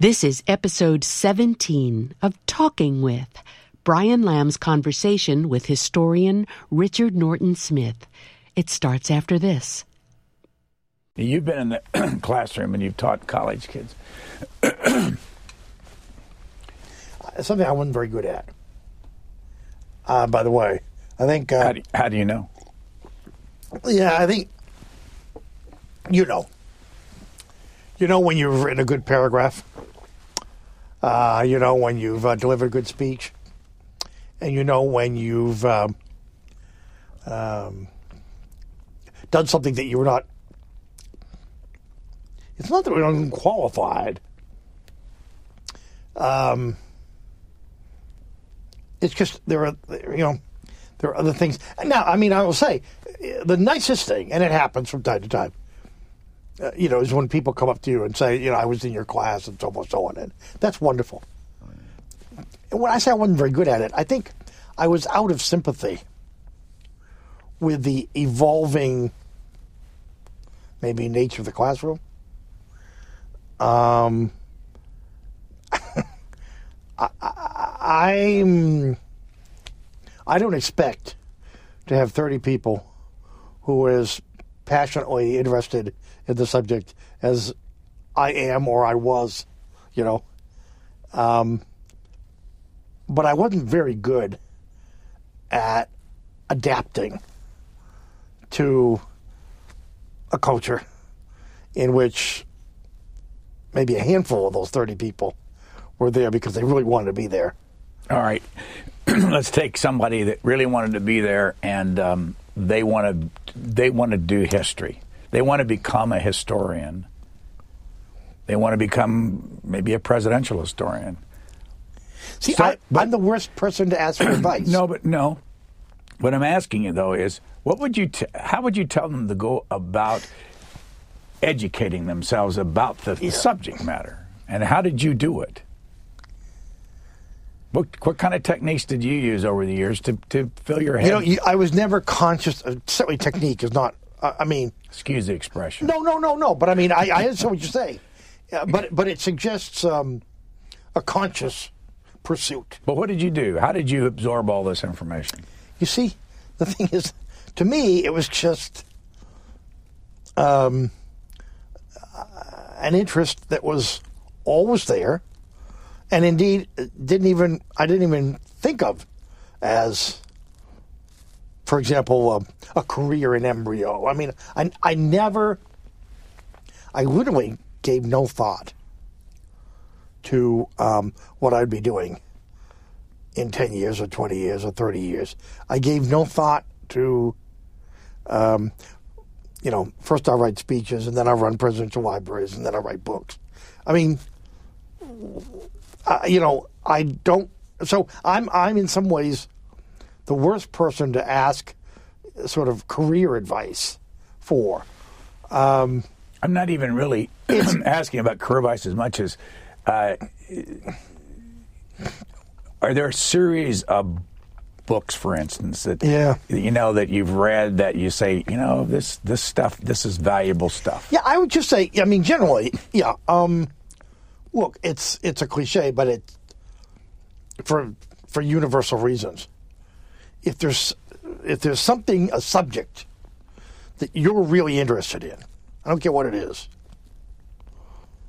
This is episode 17 of Talking With Brian Lamb's conversation with historian Richard Norton Smith. It starts after this. You've been in the classroom and you've taught college kids. Something I wasn't very good at. Uh, by the way, I think. Uh, How do, how do you know? yeah, I think. You know. You know when you've written a good paragraph. Uh, you know when you've uh, delivered a good speech, and you know when you've um, um, done something that you're not. It's not that we're unqualified. Um, it's just there are you know there are other things. Now, I mean, I will say the nicest thing, and it happens from time to time. Uh, you know, is when people come up to you and say, you know, I was in your class and so forth, so on, and that's wonderful. And when I say I wasn't very good at it, I think I was out of sympathy with the evolving, maybe nature of the classroom. Um, I, I, I'm. I don't expect to have 30 people who is passionately interested the subject as I am or I was, you know. Um, but I wasn't very good at adapting to a culture in which maybe a handful of those 30 people were there because they really wanted to be there. All right. Let's take somebody that really wanted to be there and um, they want to they want to do history. They want to become a historian. They want to become maybe a presidential historian. See, I, but- I'm the worst person to ask for advice. No, but no. What I'm asking you though is, what would you? T- how would you tell them to go about educating themselves about the subject matter, and how did you do it? What what kind of techniques did you use over the years to, to fill your head? You know, I was never conscious. Of, certainly, technique is not. Uh, I mean, Excuse the expression. no, no, no, no. But I mean, I, I understand what you say. Yeah, but but it suggests um, a conscious pursuit. But what did you do? How did you absorb all this information? You see, the thing is, to me, it was just um, uh, an interest that was always there, and indeed didn't even I didn't even think of as, for example, um, a career in embryo. I mean, I I never, I literally gave no thought to um, what I'd be doing in 10 years or 20 years or 30 years. I gave no thought to, um, you know, first I write speeches and then I run presidential libraries and then I write books. I mean, uh, you know, I don't. So I'm I'm in some ways the worst person to ask sort of career advice for. I'm not even really asking about career advice as much as uh, are there a series of books, for instance, that Yeah. you know that you've read that you say, you know, this this stuff, this is valuable stuff. Yeah, I would just say. I mean, generally, yeah. Um, look, it's it's a cliche, but it for for universal reasons. If there's if there's something a subject that you're really interested in, I don't care what it is.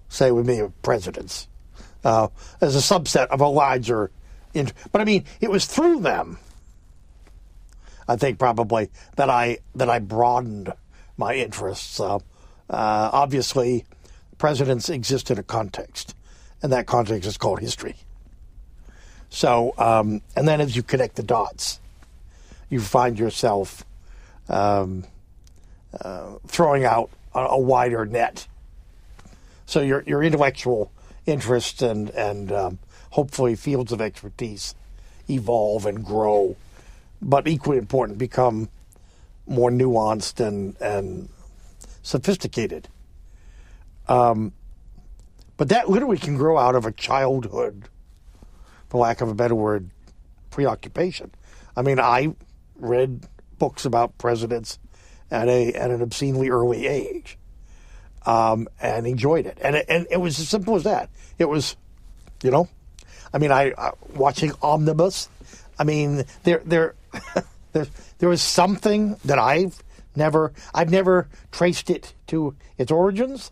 Say with me, presidents, uh, as a subset of a larger. Int- but I mean, it was through them. I think probably that I that I broadened my interests. Uh, uh, obviously, presidents exist in a context, and that context is called history. So, um, and then as you connect the dots, you find yourself um, uh, throwing out a, a wider net. So your your intellectual interests and and um, hopefully fields of expertise evolve and grow, but equally important, become more nuanced and and sophisticated. Um, but that literally can grow out of a childhood, for lack of a better word, preoccupation. I mean, I read books about presidents at a at an obscenely early age. um, and enjoyed it. And it, and it was as simple as that. It was, you know, I mean, I uh, watching Omnibus. I mean, there there there there was something that I've never I've never traced it to its origins.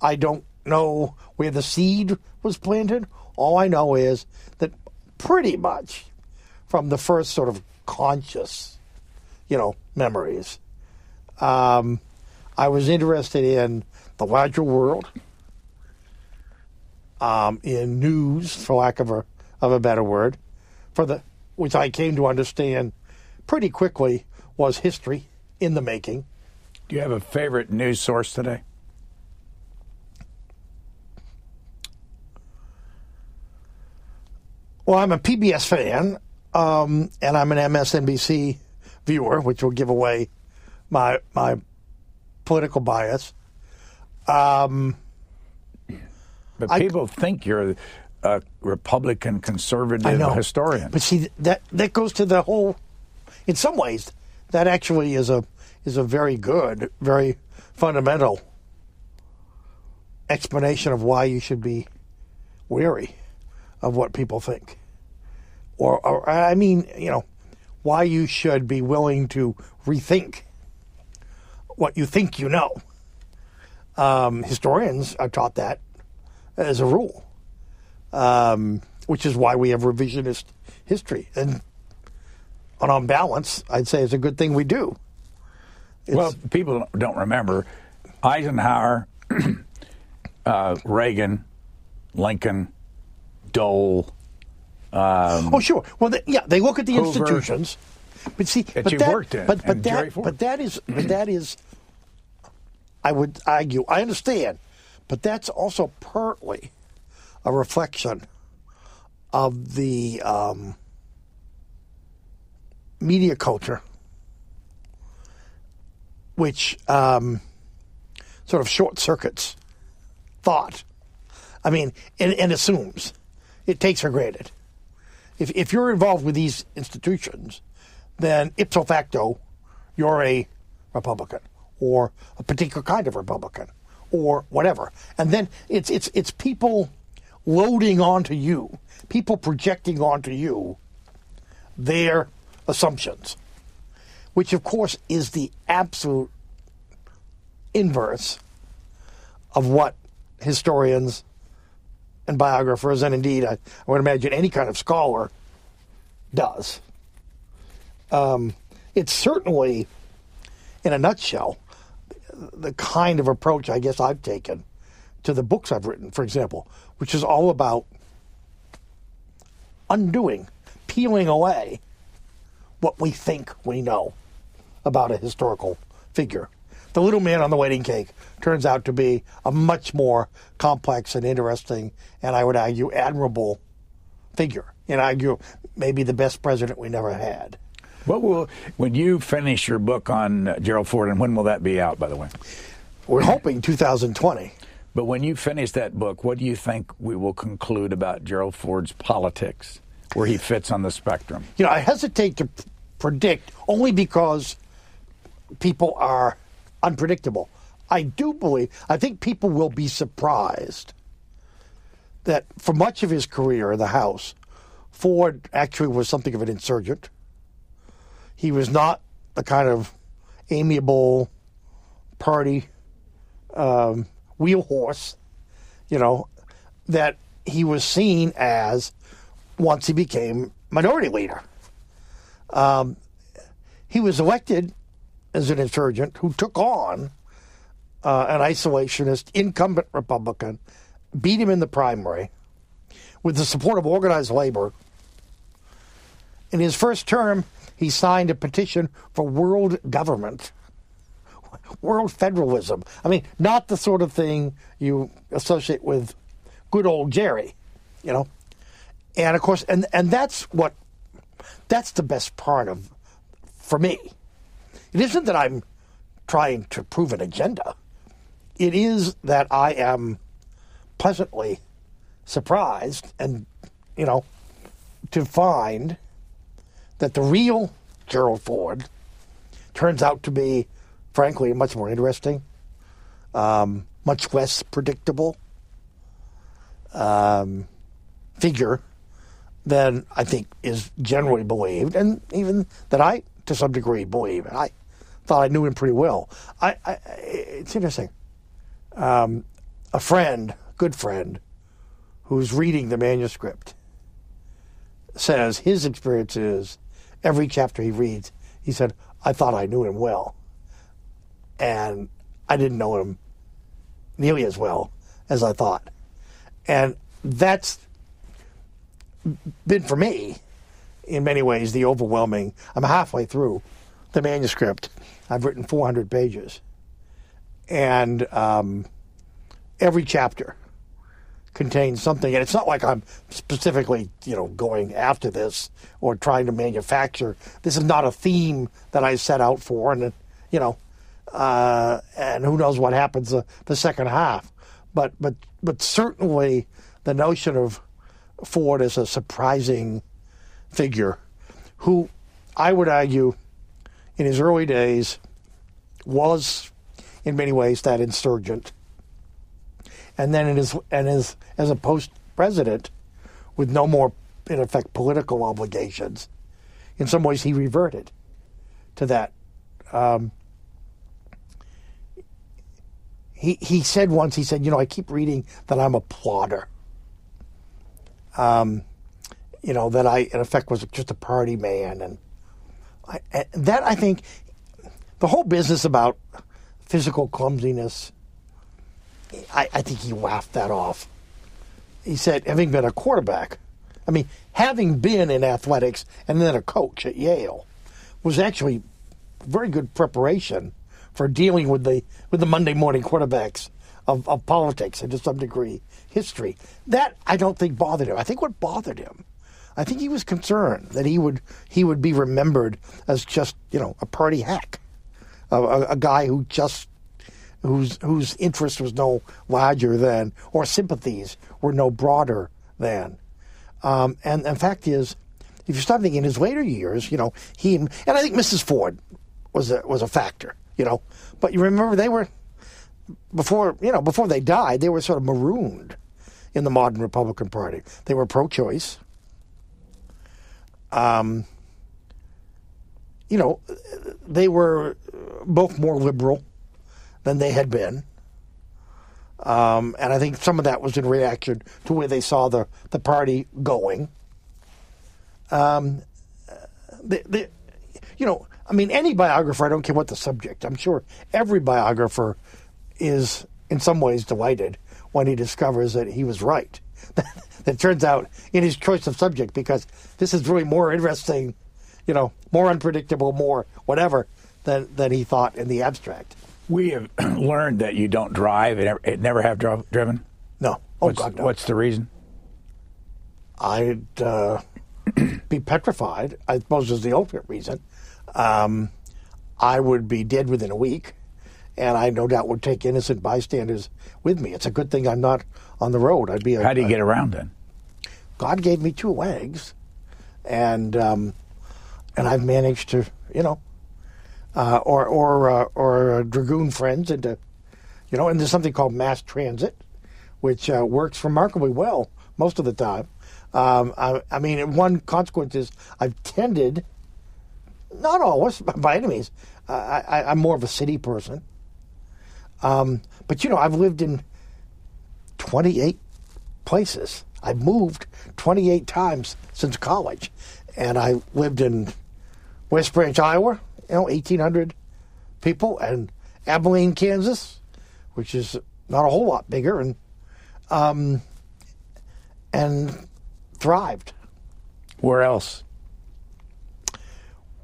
I don't know where the seed was planted. All I know is that pretty much from the first sort of conscious, you know, memories, um, I was interested in the larger world, um, in news, for lack of a of a better word, for the which I came to understand pretty quickly was history in the making. Do you have a favorite news source today? Well, I'm a PBS fan, um, and I'm an MSNBC viewer, which will give away my my political bias. Um, But I- people think you're a Republican conservative I know historian. but see that that goes to the whole. In some ways, that actually is a is a very good, very fundamental explanation of why you should be wary of what people think, or, or I mean, you know, why you should be willing to rethink what you think you know. Um, historians are taught that as a rule um, which is why we have revisionist history. And on, on balance, I'd say it's a good thing we do. It's, well, people don't remember Eisenhower, uh, Reagan, Lincoln, Dole. Oh, sure. Well, they, yeah, they look at the Hoover. institutions, but see, That but that, worked in, but, but that, but that is, but that is, I would argue, I understand, but that's also partly a reflection of the um, media culture, which um, sort of short circuits thought. I mean, and, and assumes it takes for granted. If if you're involved with these institutions, then ipso facto, you're a Republican or a particular kind of Republican or whatever. And then it's it's it's people loading onto you, people projecting onto you their assumptions, which of course is the absolute inverse of what historians and biographers, and indeed, I, I would imagine any kind of scholar does. Um, it's certainly, in a nutshell, the kind of approach I guess I've taken to the books I've written, for example, which is all about undoing, peeling away what we think we know about a historical figure. The little man on the wedding cake turns out to be a much more complex and interesting, and I would argue, admirable figure. And I argue, maybe the best president we never had. What will when you finish your book on uh, Gerald Ford, and when will that be out? By the way, We're hoping 2020. but when you finish that book, what do you think we will conclude about Gerald Ford's politics, where he fits on the spectrum? You know, I hesitate to p- predict only because people are unpredictable. I do believe, I think people will be surprised that for much of his career in the House, Ford actually was something of an insurgent. He was not the kind of amiable party um, wheel horse, you know, that he was seen as once he became minority leader. Um, he was elected as an insurgent who took on uh, an isolationist incumbent Republican, beat him in the primary with the support of organized labor. In his first term, he signed a petition for world government, world federalism. I mean, not the sort of thing you associate with good old Jerry, you know. And of course, and and that's what that's the best part of for me. It isn't that I'm trying to prove an agenda. It is that I am pleasantly surprised and you know to find that the real Gerald Ford turns out to be frankly much more interesting, um, much less predictable um, figure than I think is generally believed, and even that I, to some degree, believe. And I thought I knew him pretty well. I, I it's interesting. Um, a friend, good friend, who's reading the manuscript, says his experience is every chapter he reads, he said, I thought I knew him well. And I didn't know him nearly as well as I thought. And that's been for me, in many ways, the overwhelming. I'm halfway through the manuscript. I've written 400 pages. And um, every chapter contains something. And it's not like I'm specifically, you know, going after this or trying to manufacture. This is not a theme that I set out for. And, you know, uh, and who knows what happens the, the second half. But, but, but certainly the notion of Ford as a surprising figure who I would argue in his early days was in many ways that insurgent. And then in his, and his, as a post president with no more, in effect, political obligations, in some ways he reverted to that. Um, he, he said once, he said, you know, I keep reading that I'm a plodder um, you know, that I, in effect, was just a party man. And, I, and that, I think, the whole business about physical clumsiness, I, I think he laughed that off. He said, having been a quarterback, I mean, having been in athletics and then a coach at Yale was actually very good preparation for dealing with the with the Monday morning quarterbacks of, of politics and to some degree history. That I don't think bothered him. I think what bothered him, I think he was concerned that he would he would be remembered as just you know a party hack, a, a, a guy who just whose whose interest was no larger than or sympathies were no broader than. Um, and the fact is, if you start thinking in his later years, you know he and I think Mrs. Ford was a was a factor, you know. But you remember they were before you know before they died, they were sort of marooned in the modern Republican Party. They were pro-choice. Um, you know, they were both more liberal than they had been. Um, and I think some of that was in reaction to where they saw the, the party going. Um, the, the, you know, I mean, any biographer, I don't care what the subject, I'm sure every biographer is in some ways delighted when he discovers that he was right. that turns out in his choice of subject because this is really more interesting, you know, more unpredictable, more whatever than than he thought in the abstract. We have learned that you don't drive. It, it never have drove, driven. No. Oh what's, God, no. What's the reason? I'd uh, be petrified. I suppose is the ultimate reason. Um, I would be dead within a week and I no doubt would take innocent bystanders with me. It's a good thing I'm not on the road. I'd be. A, How do you get around then? God gave me two legs, and um, and I've managed to, you know, uh, or or uh, or uh, dragoon friends into, you know, and there's something called mass transit, which uh, works remarkably well most of the time. Um, I, I mean, one consequence is I've tended, not always by any means. I, I, I'm more of a city person. Um, but you know, I've lived in 28 places. I've moved 28 times since college, and I lived in West Branch, Iowa, you know, 1,800 people, and Abilene, Kansas, which is not a whole lot bigger, and um, and thrived. Where else?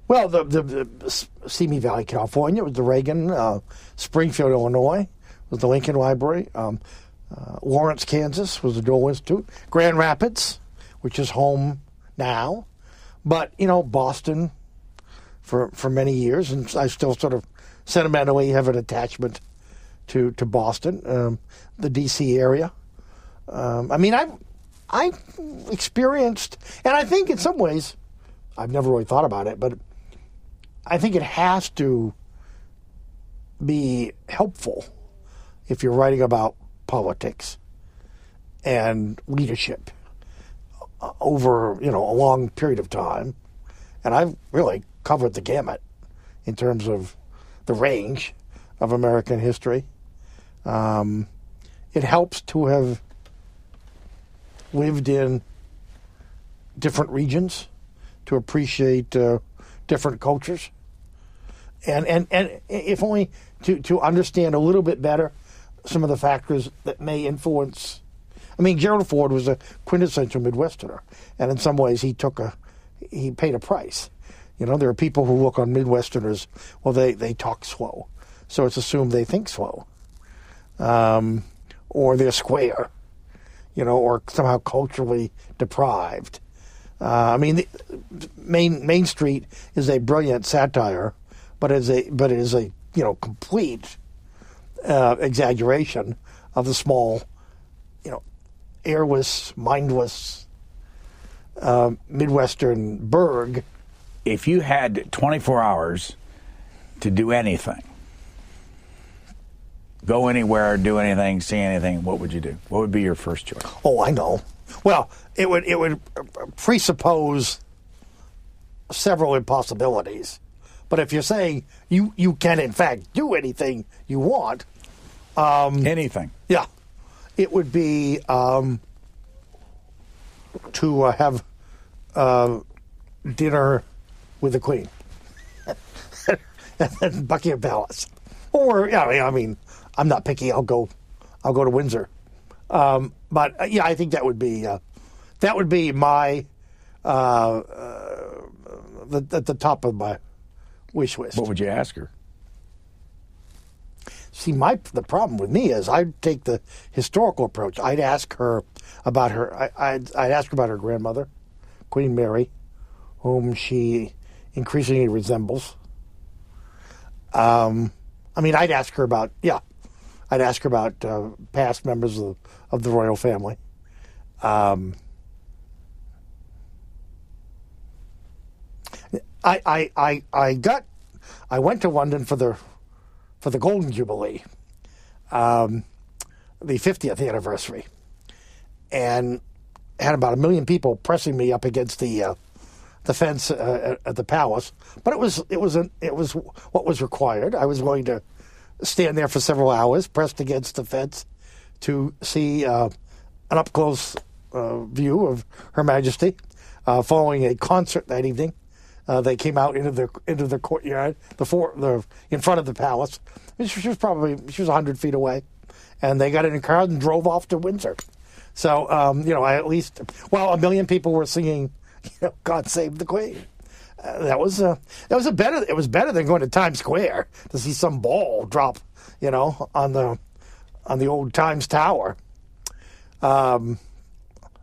Well, the, the, the Simi Valley, California was the Reagan. Uh, Springfield, Illinois was the Lincoln Library. Um, uh, Lawrence, Kansas was the Dole Institute. Grand Rapids, which is home now. But, you know, Boston for, for many years, and I still sort of sentimentally have an attachment to, to Boston, um, the D.C. area. Um, I mean, I've, I've experienced, and I think in some ways, I've never really thought about it, but I think it has to be helpful if you're writing about politics and leadership uh, over you know a long period of time, and I've really covered the gamut in terms of the range of American history. Um, it helps to have lived in different regions to appreciate uh, different cultures, and and and if only to to understand a little bit better some of the factors that may influence. I mean, Gerald Ford was a quintessential Midwesterner, and in some ways, he took a he paid a price. You know, there are people who look on Midwesterners. Well, they they talk slow, so it's assumed they think slow, um, or they're square. You know, or somehow culturally deprived. Uh, I mean, the, Main Main Street is a brilliant satire, but is a but it is a you know complete uh, exaggeration of the small, you know, airless, mindless uh, Midwestern burg. If you had 24 hours to do anything, go anywhere, do anything, see anything, what would you do? What would be your first choice? Oh, I know. Well, it would it would presuppose several impossibilities. But if you're saying you you can in fact do anything you want, um, anything, yeah, it would be um, to uh, have uh, dinner with the Queen at Buckingham Palace, or yeah, I mean, I'm not picky. I'll go, I'll go to Windsor. Um, but uh, yeah, I think that would be uh, that would be my uh, uh the, at the top of my wish list. What would you ask her? See, my the problem with me is I'd take the historical approach. I'd ask her about her. I, would I'd ask her about her grandmother, Queen Mary, whom she increasingly resembles. Um, I mean, I'd ask her about yeah, I'd ask her about uh, past members of, of the royal family. Um, I, I, I, I got, I went to London for the, for the Golden Jubilee, um, the 50th anniversary, and had about a million people pressing me up against the, uh, the fence uh, at the palace. But it was, it was, an, it was what was required. I was willing to stand there for several hours, pressed against the fence, to see uh, an up close uh, view of Her Majesty uh, following a concert that evening uh, they came out into the into the courtyard, the for, the in front of the palace. She was probably she was hundred feet away, and they got in a car and drove off to Windsor. So um, you know, I at least well, a million people were singing, you know, "God Save the Queen." Uh, that was a that was a better it was better than going to Times Square to see some ball drop, you know, on the on the old Times Tower. Um,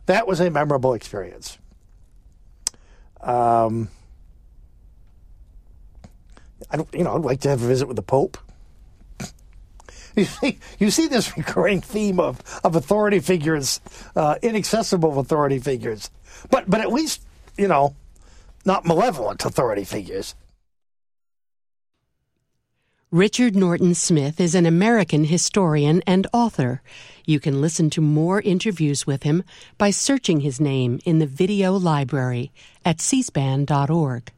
that was a memorable experience. Um, I you know, I'd like to have a visit with the Pope. You see, you see this recurring theme of, of authority figures, uh, inaccessible authority figures, but but at least you know, not malevolent authority figures. Richard Norton Smith is an American historian and author. You can listen to more interviews with him by searching his name in the video library at cspan.org.